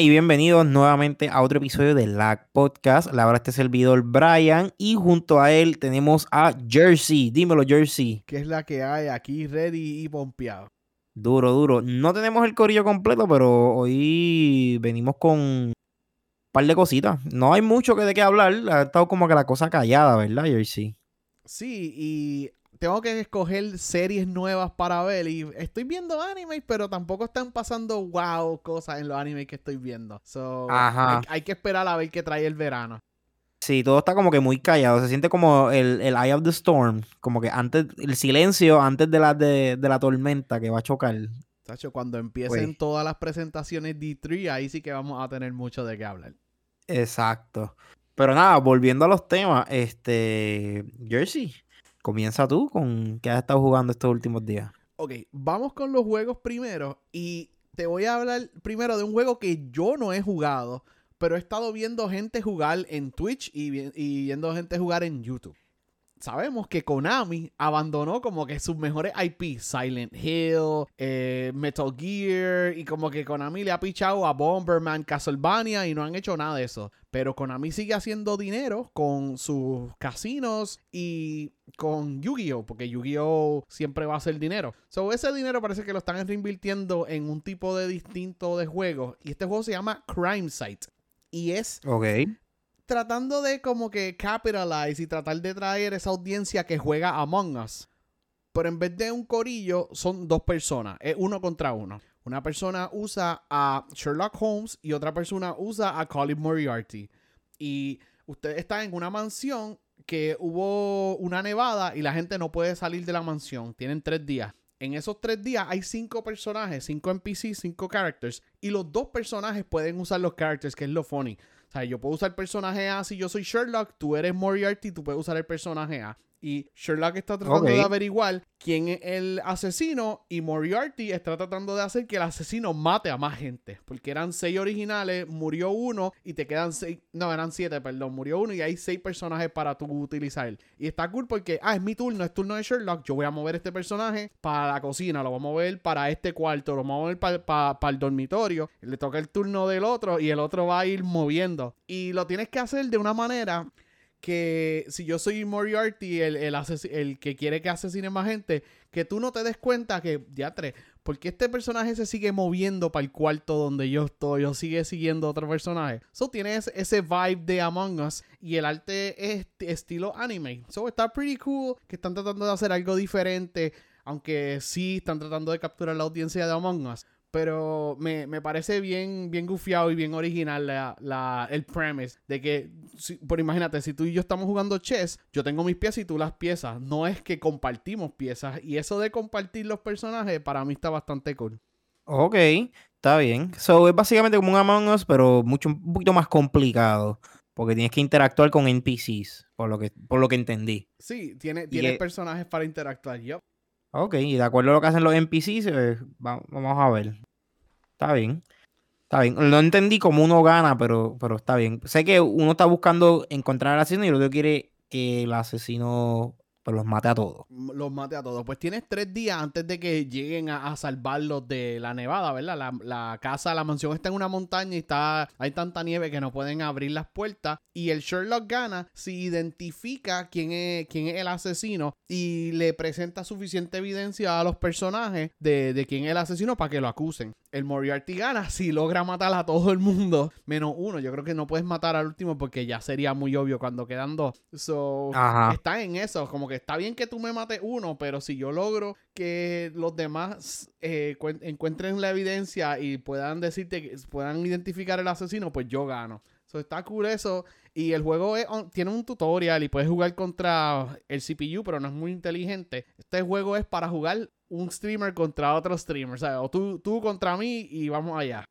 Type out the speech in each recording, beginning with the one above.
Y bienvenidos nuevamente a otro episodio de LAG Podcast. La verdad, este servidor Brian y junto a él tenemos a Jersey. Dímelo, Jersey. ¿Qué es la que hay aquí ready y pompeado? Duro, duro. No tenemos el corillo completo, pero hoy venimos con un par de cositas. No hay mucho que de qué hablar. Ha estado como que la cosa callada, ¿verdad, Jersey? Sí, y tengo que escoger series nuevas para ver. Y estoy viendo animes, pero tampoco están pasando wow cosas en los animes que estoy viendo. So. Hay, hay que esperar a ver qué trae el verano. Sí, todo está como que muy callado. Se siente como el, el Eye of the Storm. Como que antes, el silencio antes de la, de, de la tormenta que va a chocar. Tacho, cuando empiecen Pues. todas las presentaciones D3, ahí sí que vamos a tener mucho de qué hablar. Exacto. Pero nada, volviendo a los temas, este. Jersey, comienza tú con qué has estado jugando estos últimos días. Ok, vamos con los juegos primero. Y te voy a hablar primero de un juego que yo no he jugado, pero he estado viendo gente jugar en Twitch y, y viendo gente jugar en YouTube. Sabemos que Konami abandonó como que sus mejores IP, Silent Hill, eh, Metal Gear, y como que Konami le ha pichado a Bomberman, Castlevania y no han hecho nada de eso. Pero Konami sigue haciendo dinero con sus casinos y con Yu-Gi-Oh! Porque Yu-Gi-Oh! siempre va a hacer dinero. So, ese dinero parece que lo están reinvirtiendo en un tipo de distinto de juegos. Y este juego se llama Crime Site. Y es Ok. Tratando de como que capitalize y tratar de traer esa audiencia que juega Among Us. Pero en vez de un corillo, son dos personas. Es uno contra uno. Una persona usa a Sherlock Holmes y otra persona usa a Colin Moriarty. Y usted está en una mansión que hubo una nevada y la gente no puede salir de la mansión. Tienen tres días. En esos tres días hay cinco personajes, cinco NPCs, cinco characters. Y los dos personajes pueden usar los characters, que es lo funny. O sea, yo puedo usar personaje A si yo soy Sherlock, tú eres Moriarty, tú puedes usar el personaje A. Y Sherlock está tratando de averiguar quién es el asesino y Moriarty está tratando de hacer que el asesino mate a más gente. Porque eran seis originales, murió uno y te quedan seis, no, eran siete, perdón, murió uno y hay seis personajes para tú utilizar. Y está cool porque, ah, es mi turno, es turno de Sherlock, yo voy a mover este personaje para la cocina, lo voy a mover para este cuarto, lo voy a mover para, para- para el dormitorio, le toca el turno del otro y el otro va a ir moviendo. Y lo tienes que hacer de una manera que si yo soy Moriarty, el, el, el que quiere que asesine más gente, que tú no te des cuenta que, ya tres, porque este personaje se sigue moviendo para el cuarto donde yo estoy, o sigue siguiendo otro personaje. So tienes ese vibe de Among Us y el arte es est- estilo anime. So está pretty cool que están tratando de hacer algo diferente, aunque sí están tratando de capturar la audiencia de Among Us. Pero me, me parece bien, bien gufiado y bien original la, la- el premise de que, si- por imagínate, si tú y yo estamos jugando chess, yo tengo mis piezas y tú las piezas. No es que compartimos piezas. Y eso de compartir los personajes para mí está bastante cool. Ok, está bien. So, es básicamente como un Among Us, pero mucho, un poquito más complicado. Porque tienes que interactuar con NPCs, por lo que, por lo que entendí. Sí, tiene, tiene personajes para interactuar. Yup. Ok, y de acuerdo a lo que hacen los NPCs, eh, va- vamos a ver. Está bien. Está bien. No entendí cómo uno gana, pero, pero está bien. Sé que uno está buscando encontrar al asesino y el otro quiere que el asesino pues, los mate a todos. los mate a todos. Pues tienes tres días antes de que lleguen a, a salvarlos de la nevada, ¿verdad? La, la casa, la mansión está en una montaña y está, hay tanta nieve que no pueden abrir las puertas. Y el Sherlock gana si identifica quién es, quién es el asesino y le presenta suficiente evidencia a los personajes de, de quién es el asesino para que lo acusen. El Moriarty gana si logra matar a todo el mundo, menos uno. Yo creo que no puedes matar al último porque ya sería muy obvio cuando quedan dos. So, Ajá. está en eso, como que está bien que tú me mates uno, pero si yo logro que los demás eh, cuen- encuentren la evidencia y puedan decirte, que puedan identificar el asesino, pues yo gano. So, está cool eso. Y el juego es tiene un tutorial y puedes jugar contra el CPU, pero no es muy inteligente. Este juego es para jugar un streamer contra otro streamer. O tú, tú contra mí y vamos allá.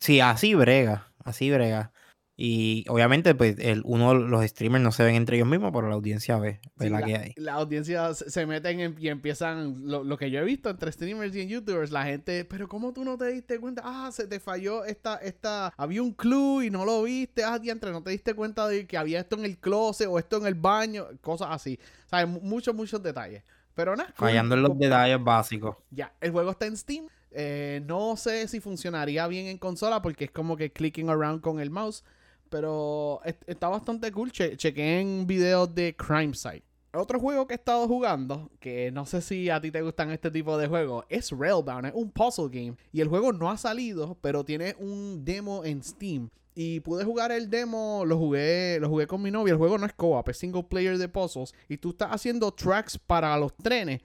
Sí, así brega, así brega. Y obviamente, pues, el, uno, los streamers no se ven entre ellos mismos, pero la audiencia ve, ve Sí, la la, que hay. la audiencia se meten en- y empiezan, lo, lo que yo he visto entre streamers y en youtubers, la gente, pero ¿cómo tú no te diste cuenta? Ah, se te falló esta, esta, había un clue y no lo viste, ah, diantre, no te diste cuenta de que había esto en el closet o esto en el baño, cosas así. O sea, muchos, muchos detalles. Pero nada. Fallando en los detalles básicos. Ya, el juego está en Steam. Eh, no sé si funcionaría bien en consola porque es como que clicking around con el mouse. Pero está bastante cool. Che chequeen videos de Crime Site. Otro juego que he estado jugando, que no sé si a ti te gustan este tipo de juegos, es Railbound, es un puzzle game. Y el juego no ha salido, pero tiene un demo en Steam. Y pude jugar el demo, lo jugué, lo jugué con mi novia. El juego no es co-op, es single player de puzzles. Y tú estás haciendo tracks para los trenes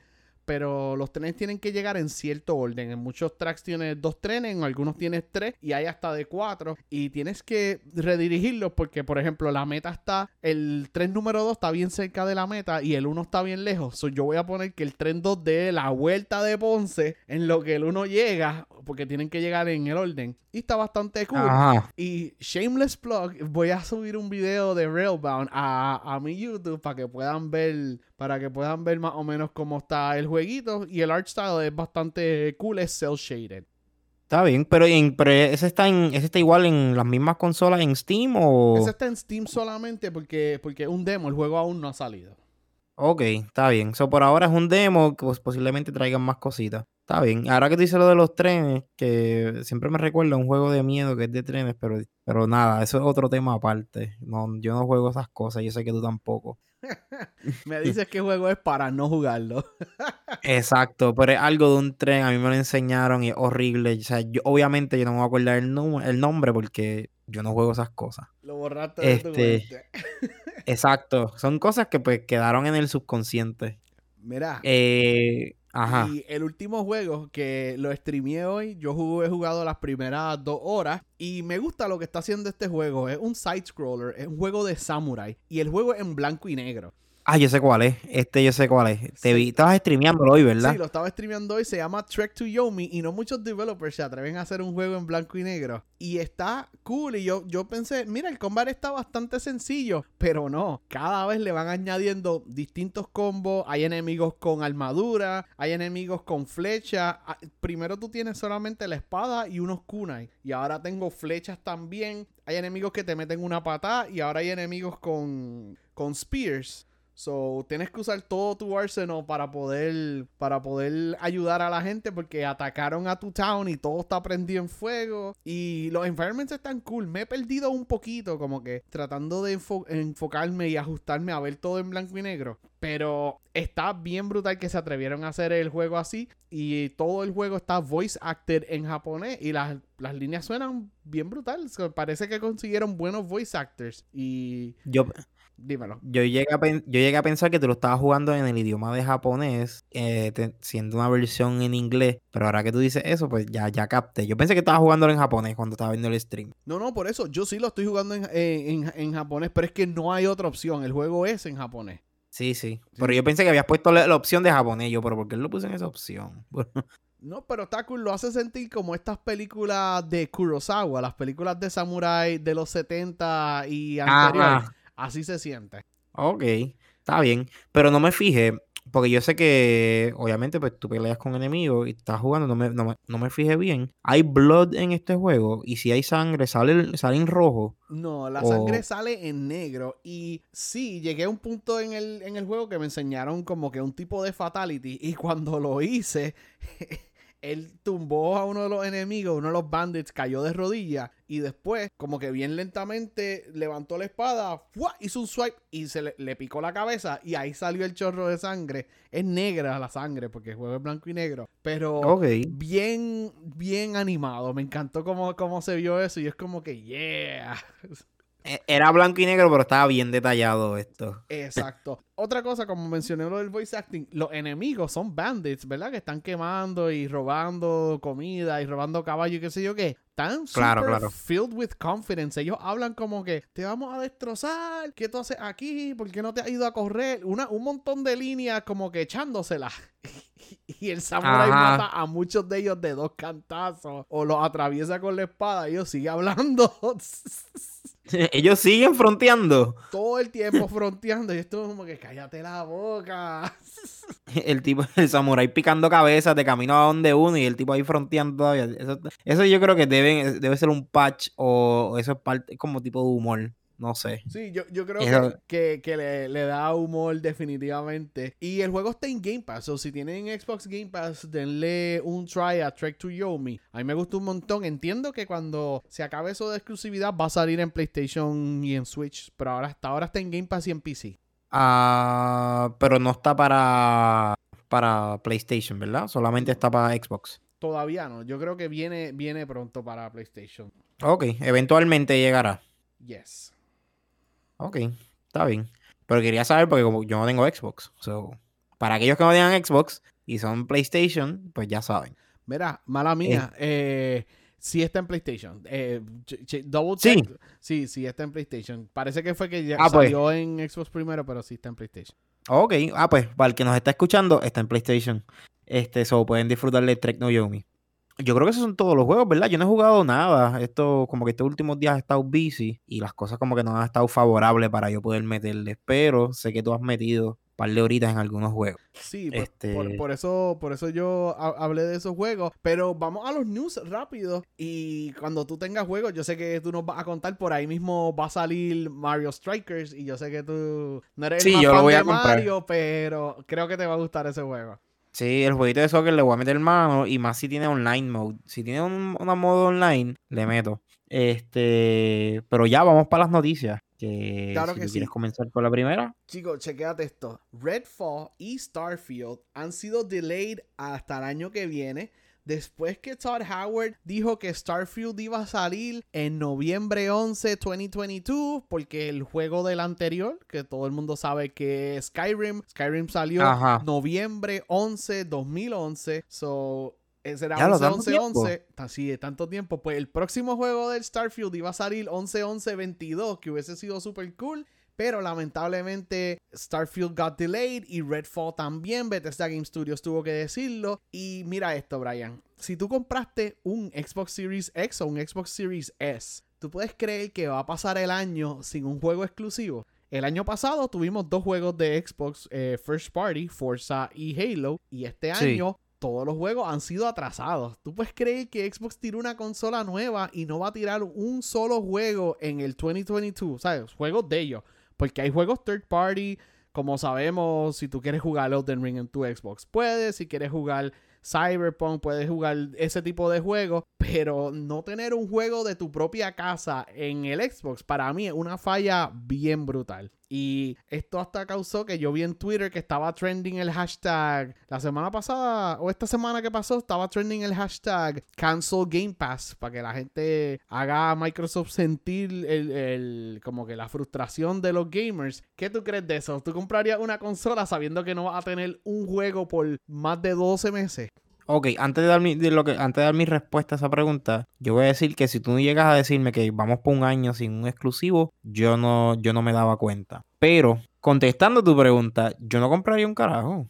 pero los trenes tienen que llegar en cierto orden. En muchos tracks tienes dos trenes, en algunos tienes tres y hay hasta de cuatro. Y tienes que redirigirlos porque, por ejemplo, la meta está, el tren número dos está bien cerca de la meta y el uno está bien lejos. So, yo voy a poner que el tren 2 dé la vuelta de Ponce en lo que el uno llega, porque tienen que llegar en el orden. Y está bastante cool. Y Shameless Plug, voy a subir un video de Railbound a, a mi YouTube para que puedan ver para que puedan ver más o menos cómo está el Y el art style es bastante cool, es cel shaded. Está bien, pero, ese, está en, ese está igual en las mismas consolas en Steam o. Ese está en Steam solamente porque, porque es un demo, el juego aún no ha salido. Ok, está bien. So, por ahora es un demo que pues, posiblemente traigan más cositas. Está bien. Ahora que te dice lo de los trenes, que siempre me recuerda un juego de miedo que es de trenes, pero, pero nada, eso es otro tema aparte. No, yo no juego esas cosas, yo sé que tú tampoco. me dices que juego es para no jugarlo. Exacto, pero es algo de un tren, a mí me lo enseñaron y es horrible. O sea, yo, obviamente yo no me voy a acordar el, el nombre porque yo no juego esas cosas. Lo borraste de tu este, Exacto, son cosas que pues quedaron en el subconsciente. Mira. Eh, Y el último juego que lo streameé hoy, yo he jugado las primeras dos horas y me gusta lo que está haciendo este juego. Es un side scroller, es un juego de samurai y el juego es en blanco y negro. Ah, yo sé cuál es. Este yo sé cuál es. Te vi, estabas streameándolo hoy, ¿verdad? Sí, lo estaba streameando hoy. Se llama Trek to Yomi y no muchos developers se atreven a hacer un juego en blanco y negro. Y está cool. Y yo, yo pensé, mira, el combate está bastante sencillo, pero no. Cada vez le van añadiendo distintos combos. Hay enemigos con armadura, hay enemigos con flecha. Ah, primero tú tienes solamente la espada y unos kunai. Y ahora tengo flechas también. Hay enemigos que te meten una patada y ahora hay enemigos con, con spears. So, tienes que usar todo tu arsenal para poder, para poder ayudar a la gente porque atacaron a tu town y todo está prendido en fuego. Y los environments están cool. Me he perdido un poquito, como que tratando de enfocarme y ajustarme a ver todo en blanco y negro. Pero está bien brutal que se atrevieron a hacer el juego así. Y todo el juego está voice acted en japonés. Y las, las líneas suenan bien brutal. parece que consiguieron buenos voice actors. Y. Yo, Dímelo. Yo llegué, a yo llegué a pensar que tú lo estabas jugando en el idioma de japonés, eh, siendo una versión en inglés, pero ahora que tú dices eso, pues ya, ya capté. Yo pensé que estabas jugándolo en japonés cuando estaba viendo el stream. No, no, por eso yo sí lo estoy jugando en, en, japonés, pero es que no hay otra opción. El juego es en japonés. Sí, sí. Pero yo pensé que habías puesto la, opción de japonés. Yo, pero ¿por qué lo puse en esa opción? No, pero Takun lo hace sentir como estas películas de Kurosawa, las películas de samurai de los 70 y anteriores. Así se siente. Ok, está bien. Pero no me fijé, porque yo sé que obviamente pues tú peleas con enemigos y estás jugando, no me, no, me, fijé bien. ¿Hay blood en este juego? Y si hay sangre, ¿sale, sale en rojo? No, la sangre sale en negro. Y sí, llegué a un punto en el, en el juego que me enseñaron como que un tipo de fatality. Y cuando lo hice... él tumbó a uno de los enemigos, uno de los bandits cayó de rodillas y después, como que bien lentamente, levantó la espada, hizo un swipe y se le, picó la cabeza y ahí salió el chorro de sangre. Es negra la sangre porque el juego es blanco y negro, pero bien, bien animado. Me encantó cómo, cómo se vio eso y es como que, yeah. E, era blanco y negro, pero estaba bien detallado esto. Exacto. Otra cosa, como mencioné lo del voice acting, los enemigos son bandits, ¿verdad? Que están quemando y robando comida y robando caballo y qué sé yo qué. Están claro, claro. filled with confidence. Ellos hablan como que te vamos a destrozar. ¿Qué tú haces aquí? ¿Por qué no te has ido a correr? Una, un montón de líneas como que echándoselas. y el samurai mata a muchos de ellos de dos cantazos o los atraviesa con la espada ellos sigue hablando. ellos siguen fronteando. Todo el tiempo fronteando y esto es como que cállate la boca. el tipo, el samurai picando cabezas de camino a donde uno y el tipo ahí fronteando todavía. Eso, yo creo que debe, debe ser un patch o eso es parte como tipo de humor. No sé. Sí, yo, yo creo Eso- que, que- que le, le da humor definitivamente. Y el juego está en Game Pass. O si tienen Xbox Game Pass, denle un try a Trek to Yomi. A mí me gustó un montón. Entiendo que cuando se acabe eso de exclusividad va a salir en PlayStation y en Switch. Pero ahora hasta ahora está en Game Pass y en PC. Ah, pero no está para, para PlayStation, ¿verdad? Solamente está para Xbox. Todavía no. Yo creo que viene, viene pronto para PlayStation. Ok, eventualmente llegará. Yes. Ok, está bien. Pero quería saber porque como yo no tengo Xbox. So, para aquellos que no tengan Xbox y son PlayStation, pues ya saben. Mira, mala mía. Eh, sí está en PlayStation. Eh, double Sí. check. Sí, sí está en PlayStation. Parece que fue que ya Ah, pues. salió en Xbox primero, pero sí está en PlayStation. Ok, ah, pues para el que nos está escuchando, está en PlayStation. Este, so pueden disfrutar de Trek no Yomi. Yo creo que esos son todos los juegos, ¿verdad? Yo no he jugado nada. Esto, como que estos últimos días he estado busy y las cosas como que no han estado favorables para yo poder meterles. Pero sé que tú has metido par de horitas en algunos juegos. Sí, por, Este- por- por eso, por eso yo ha- hablé de esos juegos. Pero vamos a los news rápido. Y cuando tú tengas juegos, yo sé que tú nos vas a contar. Por ahí mismo va a salir Mario Strikers. Y yo sé que tú no eres Sí, el más yo lo fan voy a de comprar. Mario, pero creo que te va a gustar ese juego. Sí, el jueguito de soccer le voy a meter mano y más si tiene online mode. Si tiene un, una modo online, le meto. Este, pero ya vamos para las noticias. Que Claro si que sí. quieres comenzar con la primera. Chicos, chequéate esto. Redfall y Starfield han sido delayed hasta el año que viene. Después que Todd Howard dijo que Starfield iba a salir en noviembre 11, 2022, porque el juego del anterior, que todo el mundo sabe que es Skyrim, Skyrim salió Ajá. noviembre 11, 2011. So, ese era Ya lo 11, tanto 11, tiempo. 11. Así de tanto tiempo. Pues el próximo juego del Starfield iba a salir 11, 11, 22, que hubiese sido súper cool. Pero lamentablemente Starfield got delayed y Redfall también. Bethesda Game Studios tuvo que decirlo. Y mira esto, Brian. Si tú compraste un Xbox Series X o un Xbox Series S, ¿tú puedes creer que va a pasar el año sin un juego exclusivo? El año pasado tuvimos dos juegos de Xbox eh, First Party, Forza y Halo. Y este Sí. año todos los juegos han sido atrasados. ¿Tú puedes creer que Xbox tiró una consola nueva y no va a tirar un solo juego en el 2022? ¿Sabes? Juegos de ellos. Porque hay juegos third party. Como sabemos, si tú quieres jugar Elden Ring en tu Xbox, puedes. Si quieres jugar Cyberpunk, puedes jugar ese tipo de juegos. Pero no tener un juego de tu propia casa en el Xbox, para mí es una falla bien brutal. Y esto hasta causó que yo vi en Twitter que estaba trending el hashtag la semana pasada o esta semana que pasó, estaba trending el hashtag cancel Game Pass para que la gente haga a Microsoft sentir el, el- como que la frustración de los gamers. ¿Qué tú crees de eso? ¿Tú comprarías una consola sabiendo que no vas a tener un juego por más de 12 meses? Ok, antes de dar mi, de lo que, antes de dar mi respuesta a esa pregunta, yo voy a decir que si tú llegas a decirme que vamos por un año sin un exclusivo, yo no, yo no me daba cuenta. Pero, contestando tu pregunta, yo no compraría un carajo.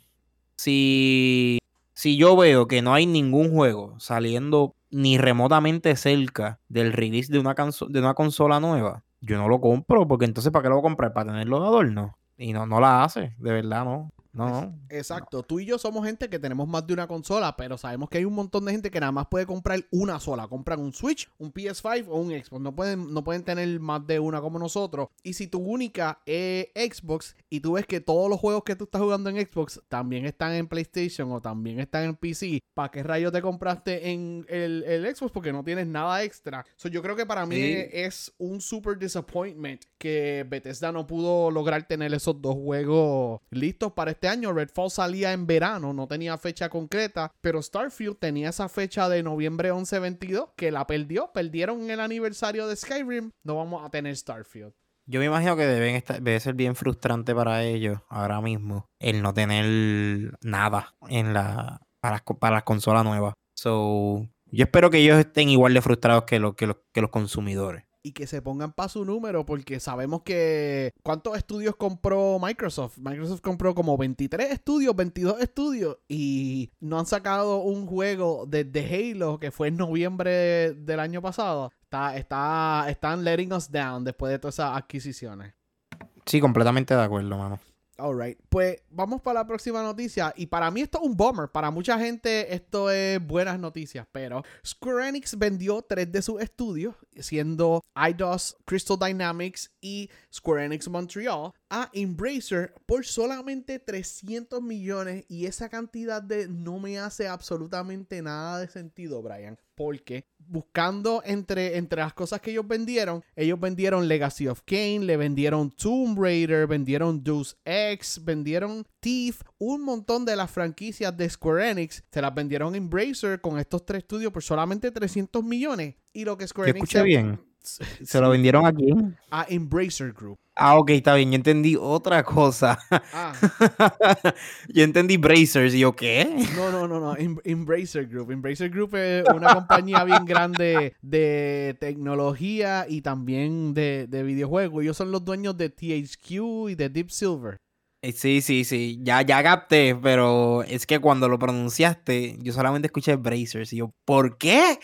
Si, si yo veo que no hay ningún juego saliendo ni remotamente cerca del release de una, de una consola nueva, yo no lo compro, porque entonces ¿para qué lo voy a comprar? ¿Para tenerlo de adorno? Y no, no la hace, de verdad, no. No, no. Exacto, tú y yo somos gente que tenemos más de una consola, pero sabemos que hay un montón de gente que nada más puede comprar una sola. Compran un Switch, un PS5 o un Xbox. No pueden, no pueden tener más de una como nosotros. Y si tu única es Xbox y tú ves que todos los juegos que tú estás jugando en Xbox también están en PlayStation o también están en PC, ¿para qué rayos te compraste en el, el Xbox? Porque no tienes nada extra. So, yo creo que para mí Sí. es un super disappointment que Bethesda no pudo lograr tener esos dos juegos listos para este año. Redfall salía en verano, no tenía fecha concreta, pero Starfield tenía esa fecha de noviembre 11-22 que la perdió. Perdieron el aniversario de Skyrim. No vamos a tener Starfield. Yo me imagino que deben estar, debe ser bien frustrante para ellos ahora mismo el no tener nada en la para, las consolas nuevas. So, yo espero que ellos estén igual de frustrados que los consumidores. Y que se pongan para su número porque sabemos que ¿cuántos estudios compró Microsoft? Microsoft compró como 23 estudios, 22 estudios y no han sacado un juego desde Halo que fue en noviembre del año pasado. Está, está, están letting us down después de todas esas adquisiciones. Sí, completamente de acuerdo, mano. Alright, pues vamos para la próxima noticia. Y para mí esto es un bummer. Para mucha gente esto es buenas noticias. Pero Square Enix vendió tres de sus estudios, siendo IDOS, Crystal Dynamics y Square Enix Montreal, a Embracer por solamente 300 millones. Y esa cantidad de no me hace absolutamente nada de sentido, Brian. Porque buscando entre, entre las cosas que ellos vendieron, ellos vendieron Legacy of Kane, le vendieron Tomb Raider, vendieron Deus Ex, vendieron Thief, un montón de las franquicias de Square Enix se las vendieron en Embracer con estos tres estudios por solamente 300 millones. Y lo que Square Enix escuché bien. ¿Se lo vendieron a quién? a Embracer Group. Ah, ok, está bien. Yo entendí otra cosa. Ah, yo entendí Brazers. ¿Y yo qué? no, no, no, no. Em- Embracer Group. Embracer Group es una compañía bien grande de tecnología y también de, de videojuegos. Ellos son los dueños de THQ y de Deep Silver. Eh, Sí, sí, sí. Ya, ya capté, pero es que cuando lo pronunciaste, yo solamente escuché Brazers. Y yo, ¿por qué?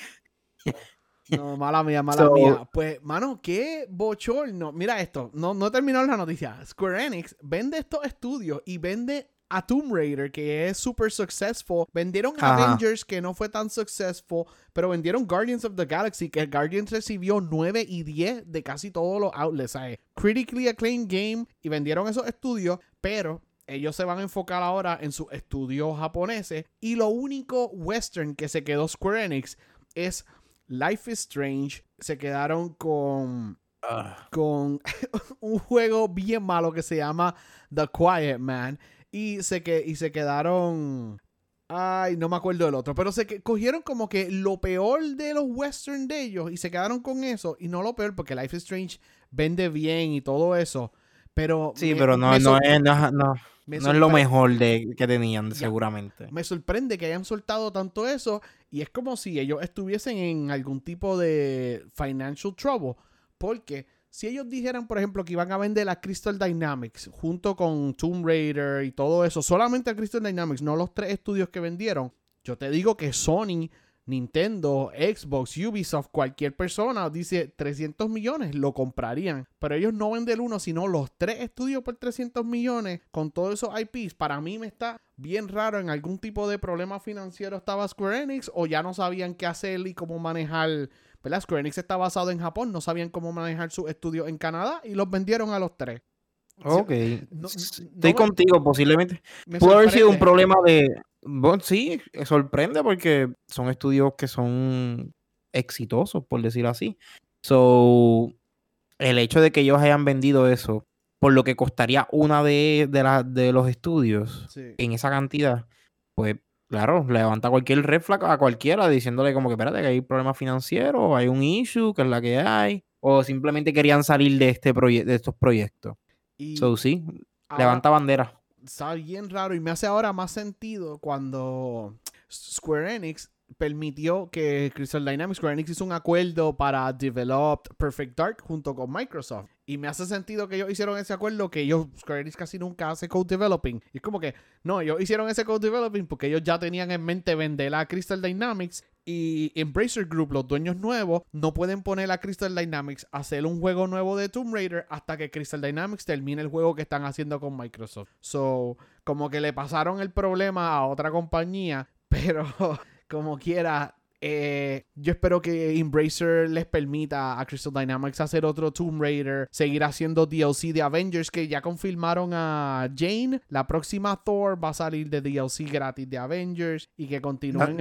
No, mala mía, mala So- mía. Pues, mano, qué bochorno. Mira esto, no, no terminó la noticia. Square Enix vende estos estudios y vende a Tomb Raider, que es super successful. Vendieron Ajá. Avengers, que no fue tan successful, pero vendieron Guardians of the Galaxy, que Guardians recibió 9 y 10 de casi todos los outlets. ¿sabes? Critically acclaimed game y vendieron esos estudios, pero ellos se van a enfocar ahora en sus estudios japoneses. Y lo único western que se quedó Square Enix es Life is Strange. Se quedaron con, Ah, con un juego bien malo que se llama The Quiet Man. Y se, que, y se quedaron... Ay, no me acuerdo del otro. Pero se que, cogieron como que lo peor de los western de ellos y se quedaron con eso. Y no lo peor porque Life is Strange vende bien y todo eso. Pero... sí, me- pero no, no, es, no, no- me no es lo mejor de, que tenían, seguramente. Me sorprende que hayan soltado tanto eso y es como si ellos estuviesen en algún tipo de financial trouble. Porque si ellos dijeran, por ejemplo, que iban a vender a Crystal Dynamics junto con Tomb Raider y todo eso, solamente a Crystal Dynamics, no los tres estudios que vendieron, yo te digo que Sony, Nintendo, Xbox, Ubisoft, cualquier persona dice 300 millones, lo comprarían. Pero ellos no venden uno, sino los tres estudios por 300 millones con todos esos IPs. Para mí me está bien raro. En algún tipo de problema financiero estaba Square Enix o ya no sabían qué hacer y cómo manejar. ¿Verdad? Square Enix está basado en Japón, no sabían cómo manejar sus estudios en Canadá y los vendieron a los tres. Ok. no- Estoy me- contigo, posiblemente. Me Pudo haber sido un problema de. Bueno, sí, eh, sorprende porque son estudios que son exitosos, por decirlo así. So, el hecho de que ellos hayan vendido eso por lo que costaría una de, de, la- de los estudios Sí. en esa cantidad, pues claro, levanta cualquier red flag a cualquiera diciéndole como que espérate que hay problemas financieros, hay un issue, que es la que hay, o simplemente querían salir de este proye- de estos proyectos. Y So, sí, ahora- levanta bandera. Está bien raro y me hace ahora más sentido cuando Square Enix permitió que Crystal Dynamics, Square Enix hizo un acuerdo para develop Perfect Dark junto con Microsoft. Y me hace sentido que ellos hicieron ese acuerdo que ellos, Square Enix casi nunca hace code developing. Y es como que, no, ellos hicieron ese code developing porque ellos ya tenían en mente vender a Crystal Dynamics y Embracer Group, los dueños nuevos, no pueden poner a Crystal Dynamics a hacer un juego nuevo de Tomb Raider hasta que Crystal Dynamics termine el juego que están haciendo con Microsoft. So, como que le pasaron el problema a otra compañía, pero como quiera, eh, yo espero que Embracer les permita a Crystal Dynamics hacer otro Tomb Raider, seguir haciendo DLC de Avengers, que ya confirmaron a Jane. La próxima Thor va a salir de DLC gratis de Avengers y que continúen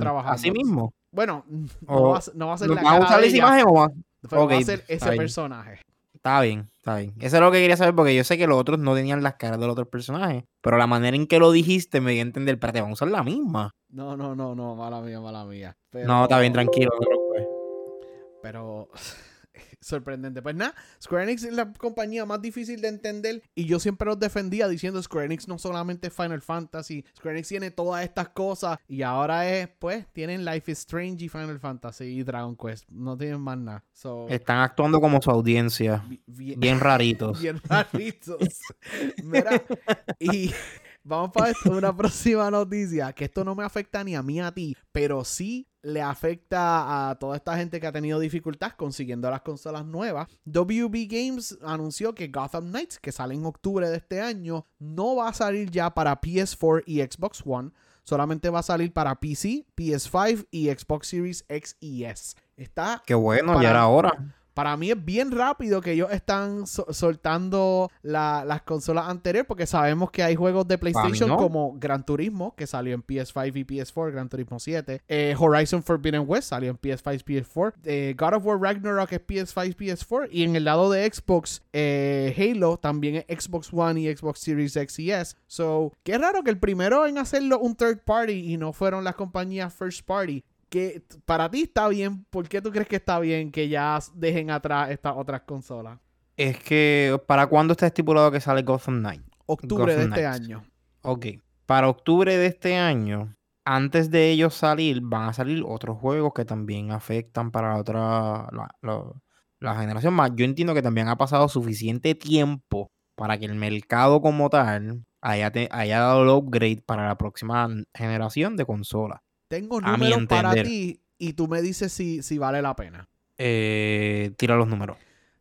trabajando. así mismo. Bueno, no, va, a ser- no va a ser ¿Nos la a usar esa imagen o va- va a ser ese personaje. Está bien, está bien. Eso es lo que quería saber porque yo sé que los otros no tenían las caras de los otros personajes. Pero la manera en que lo dijiste me dio a entender, espérate, vamos a usar la misma. No, no, no, no, mala mía, mala mía. No, está bien, Pero- tranquilo. te. Pero sorprendente. Pues nada, Square Enix es la compañía más difícil de entender y yo siempre los defendía diciendo Square Enix no solamente es Final Fantasy, Square Enix tiene todas estas cosas y ahora es, pues, tienen Life is Strange y Final Fantasy y Dragon Quest. No tienen más nada. So, Están actuando como su audiencia. bi- bien, Bien raritos. bien raritos. Mira, y vamos para esto, una próxima noticia, que esto no me afecta ni a mí ni a ti, pero sí le afecta a toda esta gente que ha tenido dificultad consiguiendo las consolas nuevas. WB Games anunció que Gotham Knights, que sale en octubre de este año, no va a salir ya para PS4 y Xbox One. Solamente va a salir para PC, PS5 y Xbox Series X y S. Está Qué bueno, Para- ya era hora. Para mí es bien rápido que ellos están so- soltando la- las consolas anteriores porque sabemos que hay juegos de PlayStation no. como Gran Turismo, que salió en PS5 y PS4, Gran Turismo 7. eh, Horizon Forbidden West salió en PS5 y PS4. eh, God of War Ragnarok es PS5 PS4. Y en el lado de Xbox, eh, Halo también es Xbox One y Xbox Series X y S. So, qué raro que el primero en hacerlo un third party y no fueron las compañías first party que para ti está bien, ¿por qué tú crees que está bien que ya dejen atrás estas otras consolas? Es que, ¿para cuándo está estipulado que sale Gotham Knight? Octubre de este Knights. año. Ok. Para octubre de este año, antes de ellos salir, van a salir otros juegos que también afectan para la otra, la, la- la generación más. Yo entiendo que también ha pasado suficiente tiempo para que el mercado como tal haya, te- haya dado el upgrade para la próxima generación de consolas. Tengo números para ti y tú me dices si, si vale la pena. Eh, tira los números.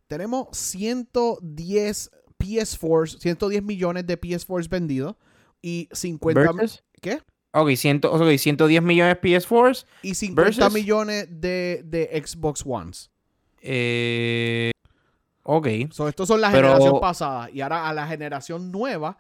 Tenemos 110 PS4s, 110 millones de PS4s vendidos y 50 ¿Versus? ¿qué? Ok, ciento- ok, 110 millones PS4s. Y 50 Versus. millones de, de Xbox Ones. Eh, ok. So, estos son la Pero- generación pasada. Y ahora a la generación nueva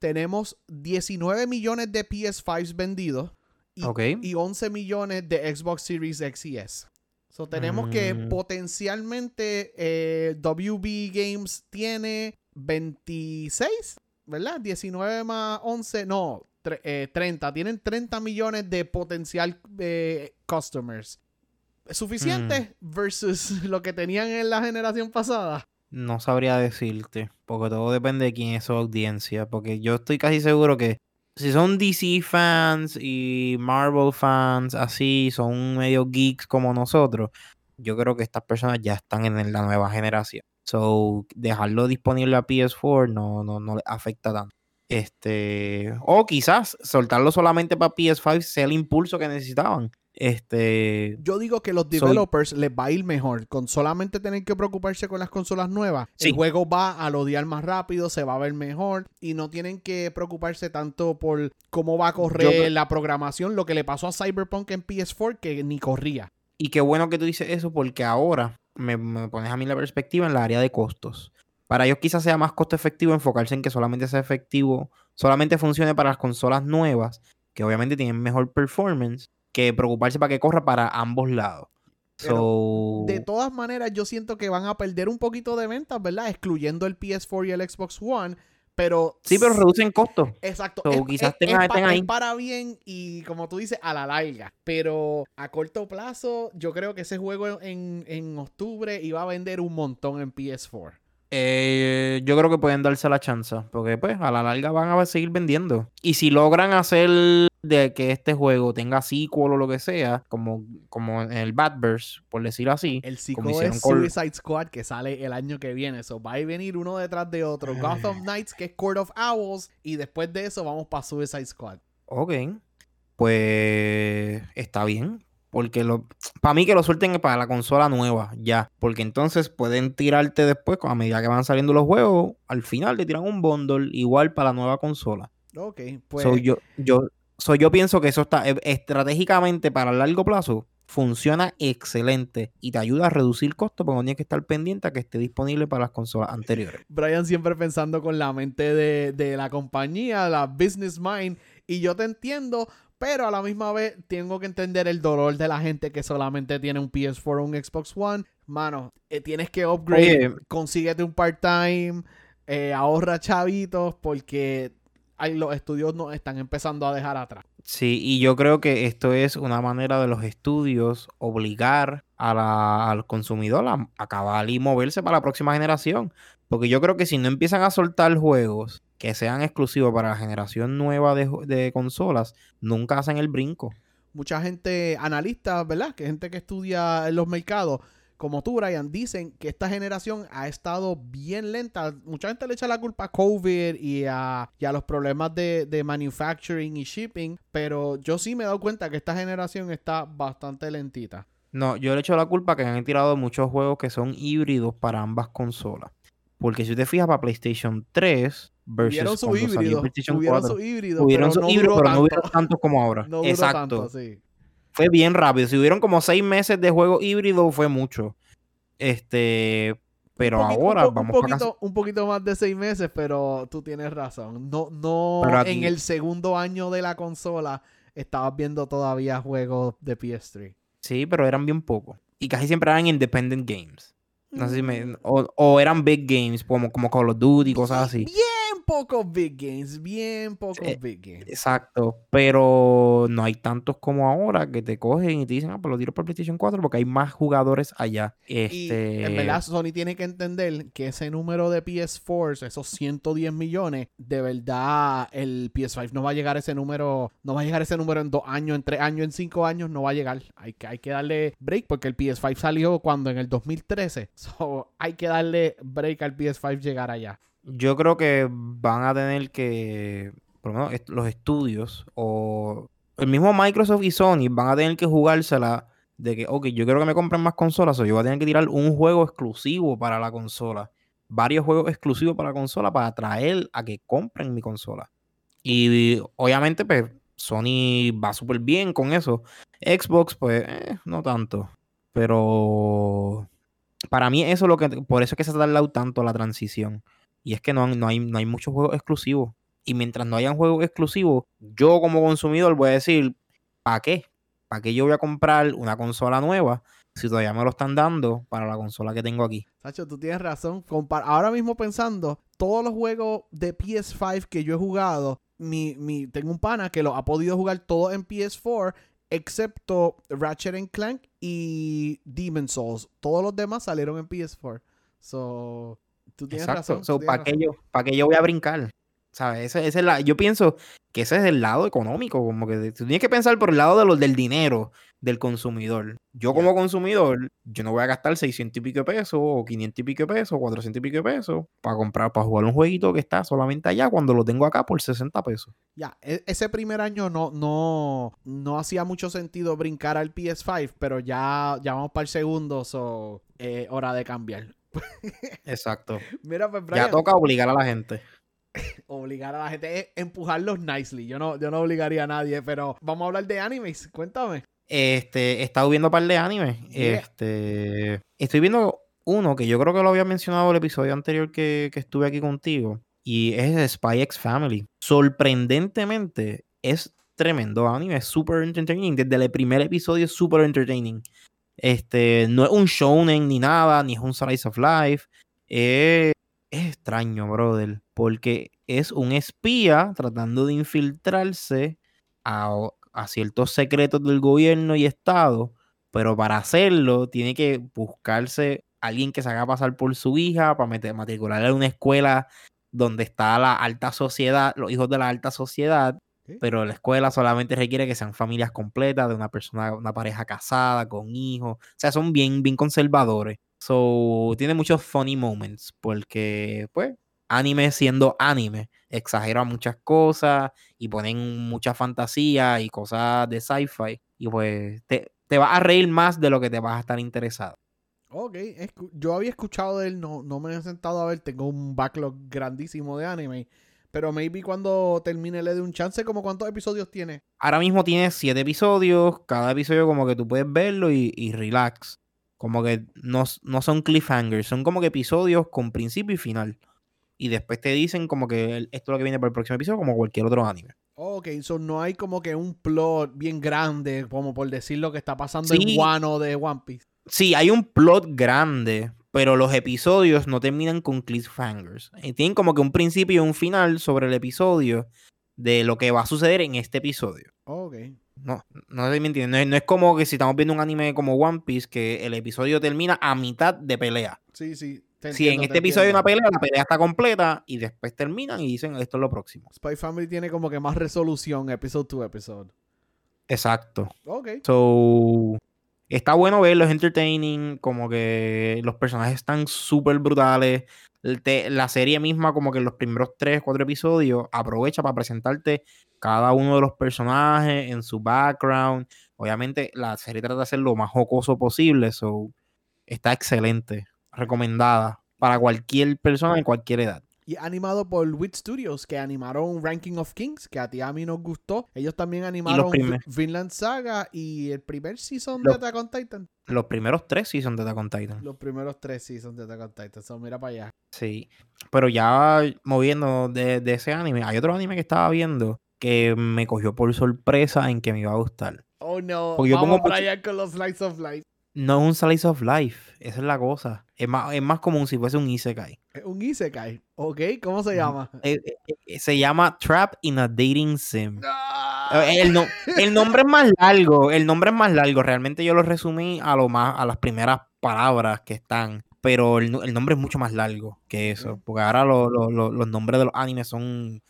tenemos 19 millones de PS5s vendidos y, Ok. y 11 millones de Xbox Series X y S. So, tenemos que Mm. potencialmente eh, WB Games tiene 26, ¿verdad? 19 más 11, no, eh, 30. Tienen 30 millones de potencial eh, customers. ¿Es ¿Suficiente Mm. versus lo que tenían en la generación pasada? No sabría decirte, porque todo depende de quién es su audiencia, porque yo estoy casi seguro que si son DC fans y Marvel fans, así, son medio geeks como nosotros, yo creo que estas personas ya están en la nueva generación. So, dejarlo disponible a PS4 no, no, no le afecta tanto. Este, o quizás soltarlo solamente para PS5 sea el impulso que necesitaban. Este, Yo digo que los Soy- developers les va a ir mejor. Con solamente tener que preocuparse con las consolas nuevas, Sí. el juego va a lodear más rápido, se va a ver mejor y no tienen que preocuparse tanto por cómo va a correr la programación. Lo que le pasó a Cyberpunk en PS4 que ni corría. Y qué bueno que tú dices eso porque ahora me, me pones a mí la perspectiva en la área de costos. Para ellos quizás sea más costo efectivo enfocarse en que solamente sea efectivo, solamente funcione para las consolas nuevas, que obviamente tienen mejor performance, que preocuparse para que corra para ambos lados. So, De todas maneras, yo siento que van a perder un poquito de ventas, ¿verdad? Excluyendo el PS4 y el Xbox One. Pero sí, pero reducen costos. Exacto. So, es, quizás es- ahí. es para bien y como tú dices, a la larga. Pero a corto plazo, yo creo que ese juego en, en octubre iba a vender un montón en PS4. Eh, yo creo que pueden darse la chance, porque pues a la larga van a seguir vendiendo. Y si logran hacer de que este juego tenga sequel o lo que sea, como, como en el Batverse, por decirlo así, El hicieron es Suicide Squad que sale el año que viene. So va a venir uno detrás de otro. Gotham Knights, que es Court of Owls. Y después de eso vamos para Suicide Squad. Ok. Pues está bien. Porque lo, para mí que lo suelten para la consola nueva, ya. Porque entonces pueden tirarte después, a medida que van saliendo los juegos, al final te tiran un bundle igual para la nueva consola. Ok, pues. So, yo, yo, so, yo pienso que eso está eh, estratégicamente para el largo plazo. Funciona excelente y te ayuda a reducir costos porque no tienes que estar pendiente a que esté disponible para las consolas anteriores. Brian siempre pensando con la mente de, de la compañía, la business mind, y yo te entiendo, pero a la misma vez tengo que entender el dolor de la gente que solamente tiene un PS4 o un Xbox One. Mano, eh, tienes que upgrade, Oye. consíguete un part-time, eh, ahorra chavitos, porque los estudios nos están empezando a dejar atrás. Sí, y yo creo que esto es una manera de los estudios obligar a la- al consumidor a acabar y moverse para la próxima generación. Porque yo creo que si no empiezan a soltar juegos que sean exclusivos para la generación nueva de, consolas, nunca hacen el brinco. Mucha gente, analistas, ¿verdad? Que gente que estudia en los mercados, como tú, Brian, dicen que esta generación ha estado bien lenta. Mucha gente le echa la culpa a COVID y a, y a los problemas de, de manufacturing y shipping, pero yo sí me he dado cuenta que esta generación está bastante lentita. No, yo le echo la culpa que han tirado muchos juegos que son híbridos para ambas consolas. Porque si te fijas para PlayStation 3 versus Hubieron su híbrido, PlayStation hubieron 4, su híbrido, hubieron pero su no híbrido, pero no tanto. hubieron tantos como ahora. No Exacto. tanto, sí. Fue bien rápido. Si hubieron como seis meses de juego híbrido, fue mucho. Este, pero poquito- ahora un, vamos un para poquito, un poquito más de seis meses, pero tú tienes razón. No, no en el segundo año de la consola estabas viendo todavía juegos de PS3. Sí, pero eran bien pocos. Y casi siempre eran independent games. No sé si Mm. me... O, o eran big games, como, como Call of Duty, cosas así. Pocos big games, bien pocos Sí. big games. Exacto, pero no hay tantos como ahora que te cogen y te dicen, ah, pues lo tiro por PlayStation 4 porque hay más jugadores allá. Y Este, en verdad Sony tiene que entender que ese número de PS4, esos 110 millones, de verdad el PS5 no va a llegar a ese número, no va a llegar a ese número en dos años, en tres años, en cinco años, no va a llegar. Hay que, hay que darle break porque el PS5 salió cuando en el 2013. So, hay que darle break al PS5 llegar allá. Yo creo que van a tener que, por lo menos los estudios o el mismo Microsoft y Sony van a tener que jugársela de que, ok, yo quiero que me compren más consolas, o yo voy a tener que tirar un juego exclusivo para la consola, varios juegos exclusivos para la consola para atraer a que compren mi consola. Y obviamente, pues, Sony va súper bien con eso. Xbox, pues, eh, no tanto. Pero para mí eso es lo que, por eso es que se ha tardado tanto la transición. Y es que no, no hay, no hay muchos juegos exclusivos. Y mientras no hayan juegos exclusivos, yo como consumidor voy a decir, ¿para qué? ¿Para qué yo voy a comprar una consola nueva si todavía me lo están dando para la consola que tengo aquí? Sacho, tú tienes razón. Ahora mismo pensando, todos los juegos de PS5 que yo he jugado, mi, mi, tengo un pana que lo ha podido jugar todo en PS4, excepto Ratchet and Clank y Demon Souls. Todos los demás salieron en PS4. So, tú tienes Exacto. razón. So, ¿para, qué yo, ¿Para qué yo voy a brincar? ¿Sabes? Ese, ese es la, yo pienso que ese es el lado económico, como que tú tienes que pensar por el lado de los del dinero del consumidor. Yo como consumidor, yo no voy a gastar 600 y pico de pesos, o 500 y pico de pesos, 400 y pico de pesos, para comprar, para jugar un jueguito que está solamente allá cuando lo tengo acá por 60 pesos. Ya, e- ese primer año no, no, no hacía mucho sentido brincar al PS5, pero ya, ya vamos para el segundo, so, eh, hora de cambiar. Exacto. Mira, pues, Ya toca obligar a la gente. obligar a la gente es empujarlos nicely. Yo no, yo no obligaría a nadie, pero vamos a hablar de animes. Cuéntame. Este, he estado viendo un par de animes. Yeah. Este, estoy viendo uno que yo creo que lo había mencionado el episodio anterior que, que estuve aquí contigo. Y es Spy X Family. Sorprendentemente, es tremendo anime, es súper entertaining. Desde el primer episodio es súper entertaining. Este, no es un shounen ni nada, ni es un slice of life. Es, es extraño, brother, porque es un espía tratando de infiltrarse a, a ciertos secretos del gobierno y Estado, pero para hacerlo tiene que buscarse alguien que se haga pasar por su hija para meter, matricularla en una escuela donde está la alta sociedad, los hijos de la alta sociedad, Pero la escuela solamente requiere que sean familias completas de una persona, una pareja casada, con hijos, o sea, son bien, bien conservadores. So, tiene muchos funny moments, porque, pues, anime siendo anime, exagera muchas cosas y ponen mucha fantasía y cosas de sci-fi, y pues, te, te vas a reír más de lo que te vas a estar interesado. Ok, yo había escuchado de él, no, no me he sentado a ver, tengo un backlog grandísimo de anime, pero maybe cuando termine le dé un chance, como cuántos episodios tiene. Ahora mismo tiene siete episodios, cada episodio como que tú puedes verlo y, y relax. Como que no, no son cliffhangers, son como que episodios con principio y final. Y después te dicen como que esto es lo que viene para el próximo episodio, como cualquier otro anime. Ok, so no hay como que un plot bien grande, como por decir lo que está pasando Sí. en Wano de One Piece. Sí, hay un plot grande, pero los episodios no terminan con cliffhangers. Eh, Tienen como que un principio y un final sobre el episodio de lo que va a suceder en este episodio. Ok. No, no sé si me entiendes. No es, no es como que si estamos viendo un anime como One Piece, que el episodio termina a mitad de pelea. Sí, sí. Si en este te episodio hay una pelea, la pelea está completa y después terminan y dicen esto es lo próximo. Spy Family tiene como que más resolución, episode to episode. Exacto. Ok. So, está bueno verlo, es entertaining, como que los personajes están súper brutales. la serie misma, como que en los primeros 3, 4 episodios, aprovecha para presentarte cada uno de los personajes en su background. Obviamente, la serie trata de ser lo más jocoso posible, so está excelente, recomendada para cualquier persona en cualquier edad. Y animado por Wit Studios, que animaron Ranking of Kings, que a ti a mí nos gustó. Ellos también animaron Vinland Saga y el primer season de Attack on Titan. Los primeros tres seasons de Attack on Titan. Los primeros tres seasons de Attack on Titan. So, mira para allá. Sí. Pero ya moviendo de, de ese anime, hay otro anime que estaba viendo que me cogió por sorpresa en que me iba a gustar. Oh no, Porque vamos para allá con los Slice of Life. No es un slice of life, esa es la cosa. Es más, es más común si fuese un isekai. Un isekai, ok, ¿cómo se llama? Eh, eh, eh, se llama Trap in a Dating Sim. El, el, nombre es más largo, el nombre es más largo. Realmente yo lo resumí a lo más, a las primeras palabras que están. Pero el, nombre es mucho más largo que eso. Porque ahora los nombres de los animes son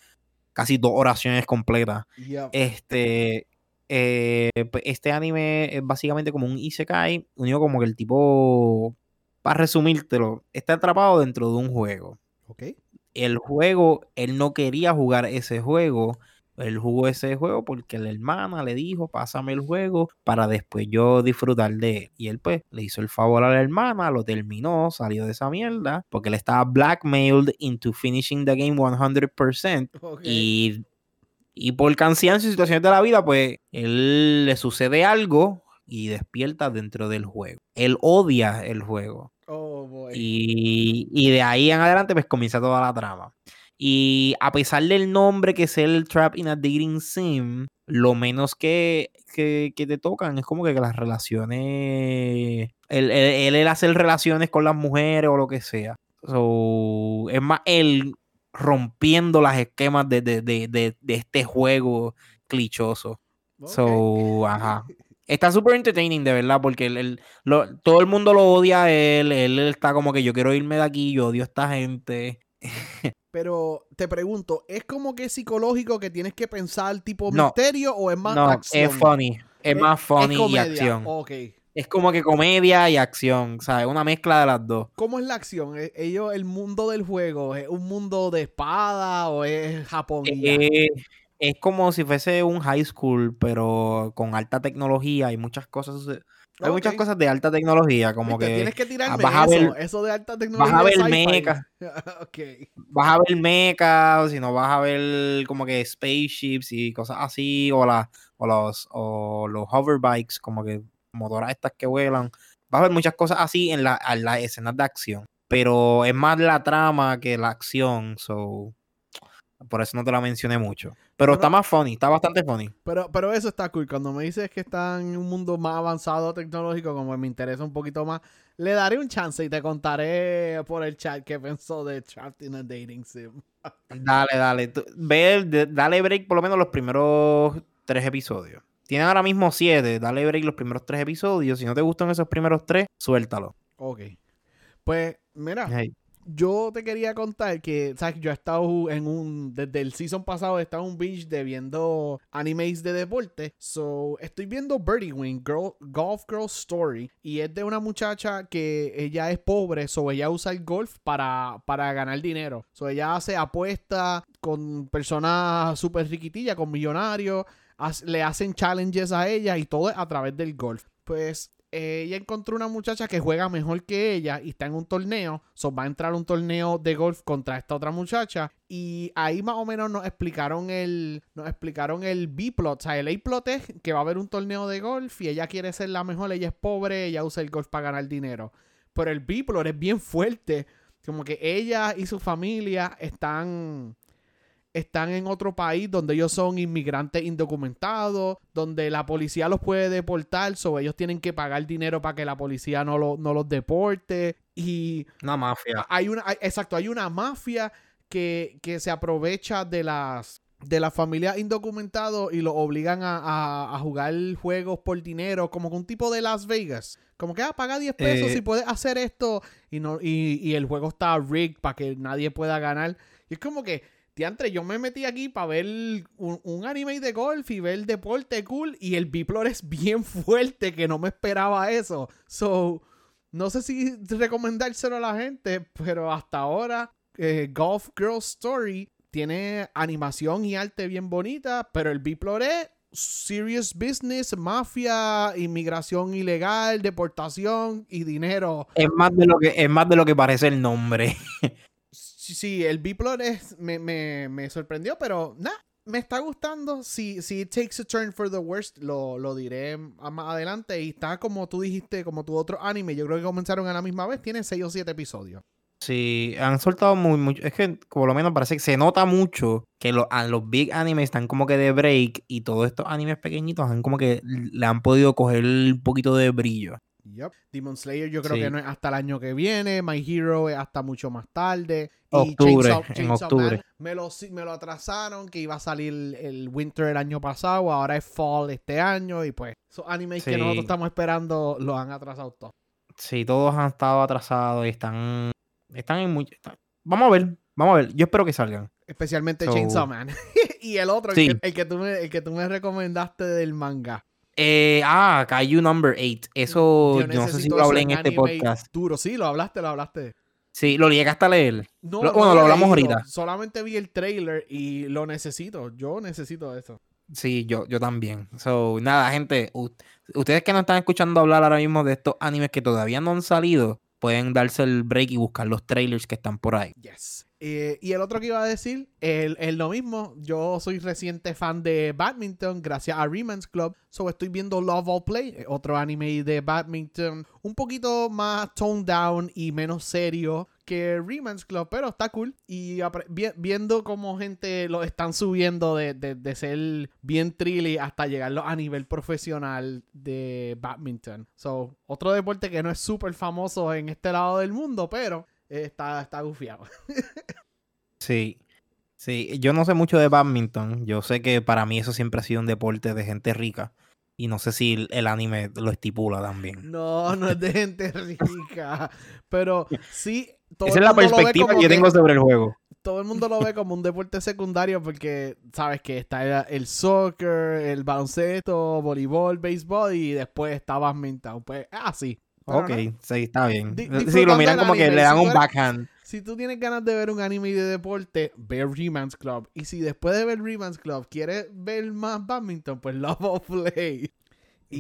casi dos oraciones completas. Este, eh, pues, este anime es básicamente como un Isekai, unido como que el tipo, para resumírtelo, está atrapado dentro de un juego. Ok. El juego, él no quería jugar ese juego. Él jugó ese juego porque la hermana le dijo, pásame el juego para después yo disfrutar de él. Y él pues le hizo el favor a la hermana, lo terminó, salió de esa mierda, porque él estaba blackmailed into finishing the game 100%. Y y por cansancio y situaciones de la vida, pues él le sucede algo y despierta dentro del juego. Él odia el juego. Oh, y, de ahí en adelante, pues comienza toda la trama. Y a pesar del nombre que es el Trap in a Dating Sim, lo menos que, que, te tocan es como que, las relaciones. Él, él, él, hacer relaciones con las mujeres o lo que sea. So, es más, él rompiendo las esquemas de, este juego clichoso. So, ajá. Está súper entertaining, de verdad, porque el, todo el mundo lo odia a él. Él está como que yo quiero irme de aquí, yo odio a esta gente. Pero te pregunto, ¿es como que psicológico que tienes que pensar tipo misterio o es más no, Es funny. Es, más funny y acción. Okay es como que comedia y acción, ¿sabes? Una mezcla de las dos. ¿Cómo es la acción? ¿E-, ¿Ellos, el mundo del juego, es un mundo de espada o es Japón? Eh, es como si fuese un high school, pero con alta tecnología y muchas cosas. Hay muchas cosas de alta tecnología, como que. Tienes que tirarme vas eso, ver, eso de alta tecnología. Vas a ver mecha. okay. Vas a ver mecha, si no vas a ver como que spaceships y cosas así, o, la, o los o los hoverbikes, como que motoras estas que vuelan. Va a haber muchas cosas así en, la, las escenas de acción. Pero es más la trama que la acción. So, por eso no te la mencioné mucho. Pero, está más funny, está bastante funny. Pero, pero eso está cool. Cuando me dices que está en un mundo más avanzado tecnológico, como me interesa un poquito más, le daré un chance y te contaré por el chat qué pensó de Trapped in a Dating Sim. dale, dale. ve, dale break por lo menos los primeros tres episodios. Tienen ahora mismo siete. Dale break los primeros tres episodios. Si no te gustan esos primeros tres, suéltalo. Ok. Pues, mira. Yo te quería contar que, ¿sabes? Yo he estado en un. Desde el season pasado he estado en un binge de viendo animes de deporte. So, estoy viendo Birdie Wing, Golf Girl Story. Y es de una muchacha que ella es pobre. So, ella usa el golf para, para ganar dinero. So, ella hace apuestas con personas súper riquitillas, con millonarios le hacen challenges a ella y todo a través del golf. Pues ella encontró una muchacha que juega mejor que ella y está en un torneo. So, va a entrar un torneo de golf contra esta otra muchacha. Y ahí más o menos nos explicaron el. Nos explicaron el B-plot. O sea, el A-plot es que va a haber un torneo de golf y ella quiere ser la mejor. Ella es pobre, ella usa el golf para ganar dinero. Pero el B-plot es bien fuerte. Como que ella y su familia están están en otro país donde ellos son inmigrantes indocumentados, donde la policía los puede deportar, so ellos tienen que pagar dinero para que la policía no, los deporte. Y. Una mafia. Hay una, exacto, hay una mafia que, se aprovecha de las. De las familias indocumentados y los obligan a, jugar juegos por dinero, como un tipo de Las Vegas. Como que, ah, paga 10 pesos y eh. puedes hacer esto. Y, no, y, y el juego está rigged para que nadie pueda ganar. Y es como que diantre, yo me metí aquí para ver un, un anime de golf y ver deporte cool y el Biplor es bien fuerte que no me esperaba eso. So, no sé si recomendárselo a la gente, pero hasta ahora eh, Golf Girl Story tiene animación y arte bien bonita, pero el Biplor es serious business, mafia, inmigración ilegal, deportación y dinero. Es más de lo que, es más de lo que parece el nombre. Sí, el Biplot es, me, me, me sorprendió, pero nada, me está gustando. Si, si it takes a turn for the worst, lo, lo diré más adelante. Y está como tú dijiste, como tu otro anime. Yo creo que comenzaron a la misma vez. Tiene 6 o 7 episodios. Sí, han soltado muy mucho. Es que por lo menos parece que se nota mucho que los, los big animes están como que de break y todos estos animes pequeñitos han como que le han podido coger un poquito de brillo. Yep. Demon Slayer yo creo Sí. que no es hasta el año que viene. My Hero es hasta mucho más tarde. Octubre, Chainsaw- en octubre. Man me lo, me lo atrasaron, que iba a salir el winter el año pasado, ahora es fall este año. Y pues, esos animes que nosotros estamos esperando los han atrasado todos. Sí, todos han estado atrasados y están. Están en mucho. están- Vamos a ver, vamos a ver. Yo espero que salgan. Especialmente So- Chainsaw Man. y el otro, el, que, el que tú me, el que tú me recomendaste del manga. Eh, ah, Kaiju Number 8. Eso yo, no sé si lo hablé en este podcast. Duro, sí, lo hablaste, lo hablaste. Sí, lo llegaste a leer. No, Lo- no bueno, he lo hablamos leído, ahorita. Solamente vi el trailer y lo necesito. Yo necesito eso. Sí, yo, yo también. So, nada, gente. ustedes que no están escuchando hablar ahora mismo de estos animes que todavía no han salido, pueden darse el break y buscar los trailers que están por ahí. Yes. Eh, y el otro que iba a decir, el lo mismo. Yo soy reciente fan de badminton gracias a Reman's Club. So estoy viendo Love All Play, eh, otro anime de badminton. Un poquito más toned down y menos serio que Reman's Club, pero está cool. Y vi- viendo cómo gente lo están subiendo de, de- de ser bien trilly hasta llegarlo a nivel profesional de badminton. So, otro deporte que no es súper famoso en este lado del mundo, pero está, está gufiado. Sí. Sí, yo no sé mucho de badminton. Yo sé que para mí eso siempre ha sido un deporte de gente rica. Y no sé si el, anime lo estipula también. No, no es de gente rica. Pero sí, todo Esa el es la mundo lo ve perspectiva como que yo que- tengo sobre el juego. todo el mundo lo ve como un deporte secundario porque sabes que está el, el soccer, el baloncesto, voleibol, béisbol y después está badminton. Pues así. Ok, sí, está bien. Di- sí, lo miran como que le dan si un backhand. Si tú tienes ganas de ver un anime de deporte, ve Reman's Club. Y si después de ver Reman's Club quieres ver más badminton, pues Love of Play.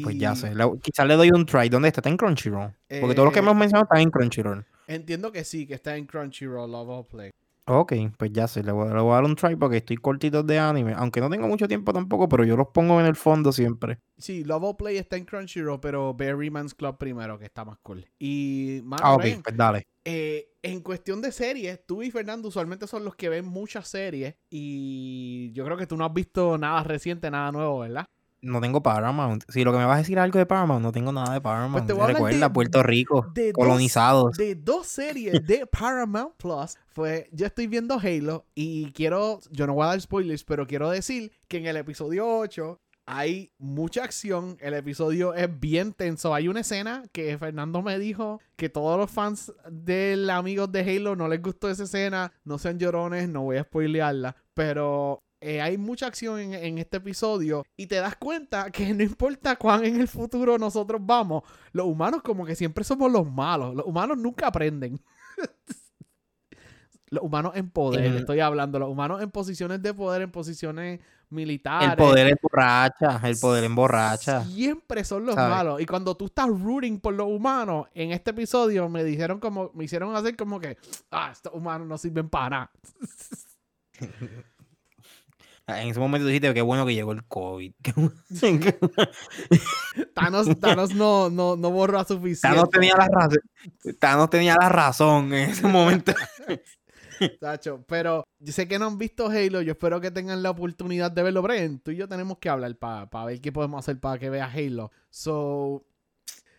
Pues ya sé. quizás le doy un try. ¿Dónde está? Está en Crunchyroll. Porque todos los que eh, hemos mencionado están en Crunchyroll. Entiendo que sí, que está en Crunchyroll, Love of Play. Ok, pues ya sé. Le voy, le voy a dar un try porque estoy cortito de anime. Aunque no tengo mucho tiempo tampoco, pero yo los pongo en el fondo siempre. Sí, Love Play está en Crunchyroll, pero ve Reman's Club primero, que está más cool. Y, mano, Ah, ok, pues dale. eh, en cuestión de series, tú y Fernando usualmente son los que ven muchas series. Y yo creo que tú no has visto nada reciente, nada nuevo, ¿verdad? No tengo Paramount. Si lo que me vas a decir algo de Paramount, no tengo nada de Paramount. Pues te Recuerda, de- Puerto Rico, de dos- colonizados. De dos series de Paramount Plus, fue, yo estoy viendo Halo y quiero, yo no voy a dar spoilers, pero quiero decir que en el episodio 8 hay mucha acción, el episodio es bien tenso, hay una escena que Fernando me dijo que todos los fans del amigos de Halo no les gustó esa escena, no sean llorones, no voy a spoilearla, pero... eh, hay mucha acción en, en este episodio y te das cuenta que no importa cuán en el futuro nosotros vamos, los humanos como que siempre somos los malos. Los humanos nunca aprenden. los humanos en poder, estoy hablando. Los humanos en posiciones de poder, en posiciones militares. El poder emborracha, el poder emborracha. Siempre son los ¿sabes? malos. Y cuando tú estás rooting por los humanos, en este episodio me dijeron como, me hicieron hacer como que, ah, estos humanos no sirven para nada. En ese momento dijiste qué bueno que llegó el COVID. Thanos, Thanos no, no, no borra suficiente. Thanos tenía la razón. Thanos tenía la razón en ese momento. Tacho, pero yo sé que no han visto Halo, yo espero que tengan la oportunidad de verlo. Brian, tú y yo tenemos que hablar para ver qué podemos hacer para que veas Halo. So,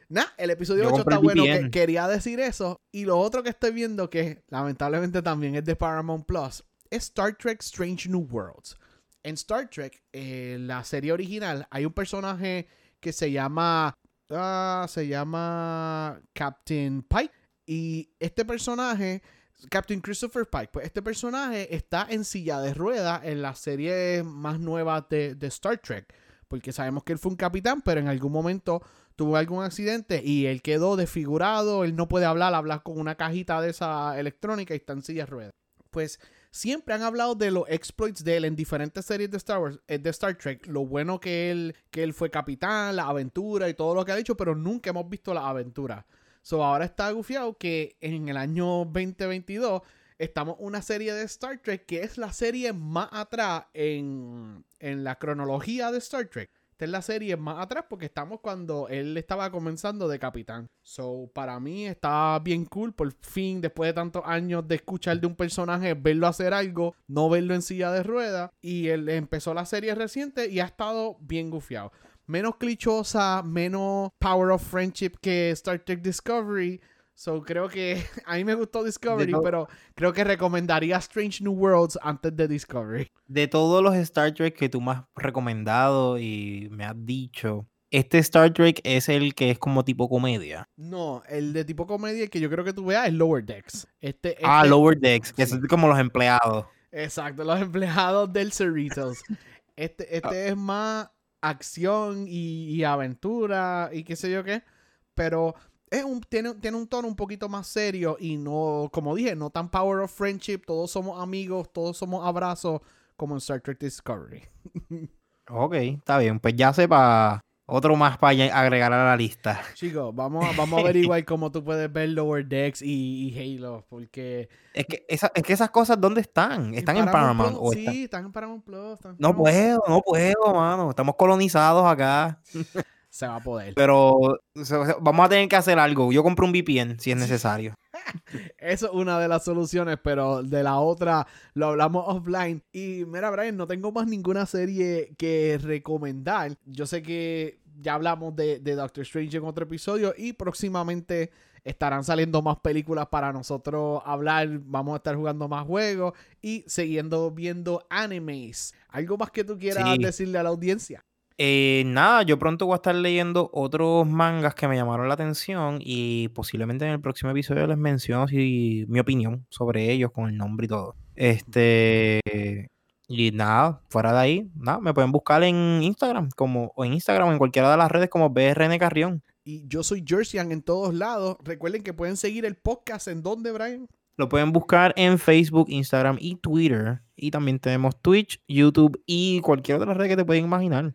nah, el episodio Yo 8 compré está bueno. Que, quería decir eso. Y lo otro que estoy viendo, que lamentablemente también es de Paramount Plus, es Star Trek Strange New Worlds. En Star Trek, eh, la serie original, hay un personaje que se llama. ah, se llama Captain Pike. Y este personaje Captain Christopher Pike. Pues este personaje está en silla de ruedas en la serie más nueva de, de Star Trek. Porque sabemos que él fue un capitán, pero en algún momento tuvo algún accidente y él quedó desfigurado, él no puede hablar, hablar con una cajita de esa electrónica y está en silla de ruedas. Pues siempre han hablado de los exploits de él en diferentes series de Star Wars, eh, de Star Trek, lo bueno que él, que él fue capitán, la aventura y todo lo que ha dicho, pero nunca hemos visto la aventura. So ahora está gufiado que en el año 2022 estamos una serie de Star Trek que es la serie más atrás en, en la cronología de Star Trek. Esta es la serie más atrás porque estamos cuando él estaba comenzando de capitán. So, para mí está bien cool. Por fin, después de tantos años de escuchar de un personaje, verlo hacer algo, no verlo en silla de ruedas. Y él empezó la serie reciente y ha estado bien gufiado. Menos clichosa, menos Power of Friendship que Star Trek Discovery. So creo que a mí me gustó Discovery, pero creo que recomendaría Strange New Worlds antes de Discovery. De todos los Star Trek que tú me has recomendado y me has dicho, este Star Trek es el que es como tipo comedia. No, el de tipo comedia que yo creo que tú veas es Lower Decks. Este, Ah, este- Lower Decks, que sí. son como los empleados. Exacto, los empleados del Cerritos. Este, Ah. este es más acción y, y aventura y qué sé yo qué. Pero es un, tiene, tiene un tono un poquito más serio y no, como dije, no tan power of friendship. Todos somos amigos, todos somos abrazos como en Star Trek Discovery. Ok, está bien. Pues ya sepa otro más para agregar a la lista. Chicos, vamos, a- vamos a averiguar cómo tú puedes ver Lower Decks y, y Halo. Porque. Es que, esa- es que esas cosas, ¿dónde están? ¿Están en Paramount? Plus, o sí, están- están en Paramount Plus. están en No puedo, no puedo, mano. Estamos colonizados acá. Se va a poder. Pero vamos a tener que hacer algo. Yo compro un VPN si es necesario. Eso es una de las soluciones, pero de la otra lo hablamos offline. Y mira, Brian, no tengo más ninguna serie que recomendar. Yo sé que ya hablamos de, de Doctor Strange en otro episodio y próximamente estarán saliendo más películas para nosotros hablar. Vamos a estar jugando más juegos y siguiendo viendo animes. ¿Algo más que tú quieras Sí. decirle a la audiencia? Eh, nada, yo pronto voy a estar leyendo otros mangas que me llamaron la atención y posiblemente en el próximo episodio les menciono si, mi opinión sobre ellos con el nombre y todo. Este y nada, fuera de ahí, nada, me pueden buscar en Instagram como o en Instagram o en cualquiera de las redes como BRN Carrión. Y yo soy Jerseyan en todos lados. Recuerden que pueden seguir el podcast en donde, Brian. Lo pueden buscar en Facebook, Instagram y Twitter. Y también tenemos Twitch, YouTube y cualquier otra red que te pueden imaginar.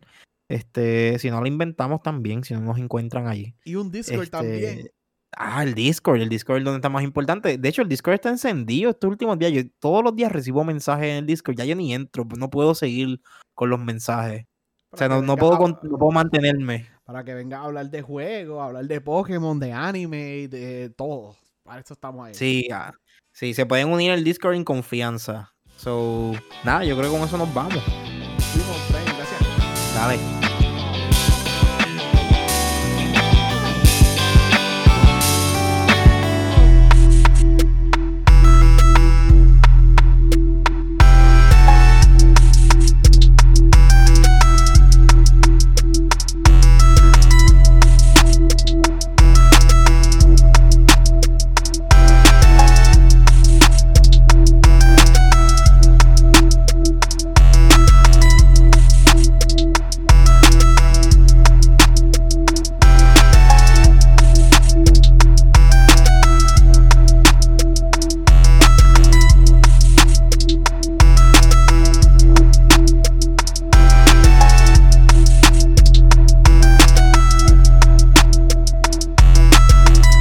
Este, si no lo inventamos también, si no nos encuentran allí. Y un Discord Este, también. Ah, el Discord, el Discord es donde está más importante. De hecho, el Discord está encendido estos últimos días. Yo todos los días recibo mensajes en el Discord. Ya yo ni entro, pues no puedo seguir con los mensajes. O sea, no, no puedo, a- no puedo mantenerme. Para que venga a hablar de juegos, hablar de Pokémon, de anime, de todo. Para eso estamos ahí. Sí, ah, sí, se pueden unir al Discord en confianza. So, nada, yo creo que con eso nos vamos. Brian, gracias. Dale.